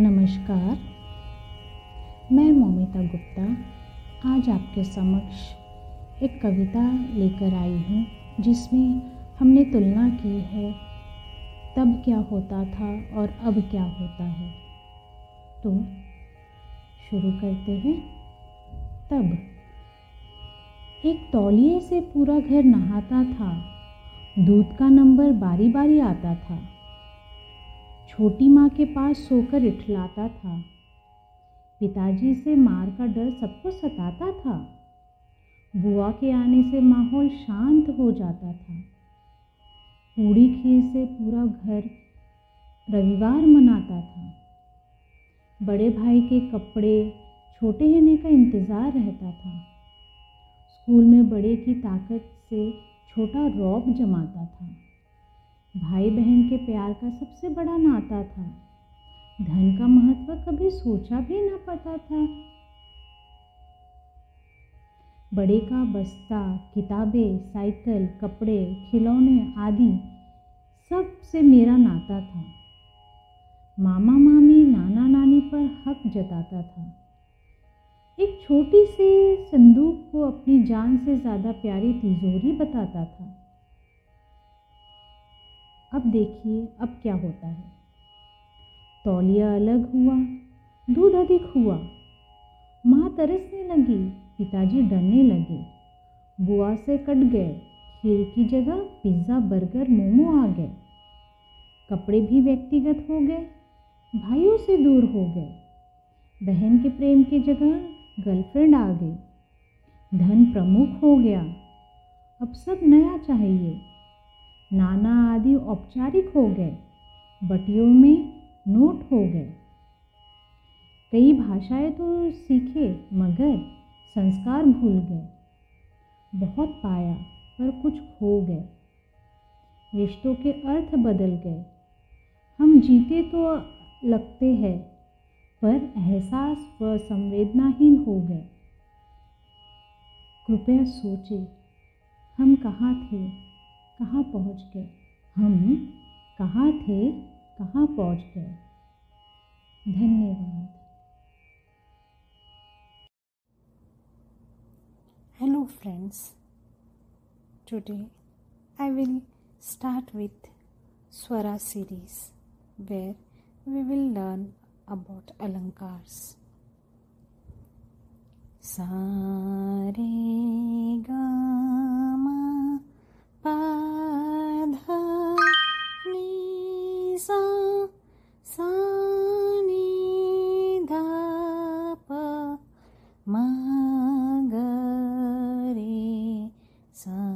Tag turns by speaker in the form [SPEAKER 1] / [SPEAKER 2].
[SPEAKER 1] नमस्कार। मैं मोमिता गुप्ता, आज आपके समक्ष एक कविता लेकर आई हूँ, जिसमें हमने तुलना की है, तब क्या होता था और अब क्या होता है। तो शुरू करते हैं। तब एक तौलिए से पूरा घर नहाता था, दूध का नंबर बारी बारी आता था। छोटी माँ के पास सोकर इठलाता था। पिताजी से मार का डर सबको सताता था। बुआ के आने से माहौल शांत हो जाता था। पूड़ी खीर से पूरा घर रविवार मनाता था। बड़े भाई के कपड़े छोटे होने का इंतज़ार रहता था। स्कूल में बड़े की ताकत से छोटा रौब जमाता था। भाई बहन के प्यार का सबसे बड़ा नाता था। धन का महत्व कभी सोचा भी ना पता था। बड़े का बस्ता, किताबें, साइकिल, कपड़े, खिलौने आदि सबसे मेरा नाता था। मामा, मामी, नाना, नानी पर हक जताता था। एक छोटी सी संदूक को अपनी जान से ज़्यादा प्यारी तिजोरी बताता था। अब देखिए अब क्या होता है। तौलिया अलग हुआ, दूध अधिक हुआ। माँ तरसने लगी, पिताजी डरने लगे। बुआ से कट गए, खीर की जगह पिज़्ज़ा, बर्गर, मोमो आ गए। कपड़े भी व्यक्तिगत हो गए, भाइयों से दूर हो गए। बहन के प्रेम की जगह गर्लफ्रेंड आ गई। धन प्रमुख हो गया। अब सब नया चाहिए। नाना आदि औपचारिक हो गए, बटियों में नोट हो गए। कई भाषाएँ तो सीखे, मगर संस्कार भूल गए। बहुत पाया, पर कुछ खो गए। रिश्तों के अर्थ बदल गए। हम जीते तो लगते हैं, पर एहसास व संवेदनाहीन हो गए। कृपया सोचें, हम कहाँ थे? कहाँ पहुँच गए? हम कहाँ थे? कहाँ पहुँच गए? धन्यवाद।
[SPEAKER 2] Hello friends today I will start with Swara series where we will learn about अलंकार्स सारे गा सा सा नी धा प मा ग रे सा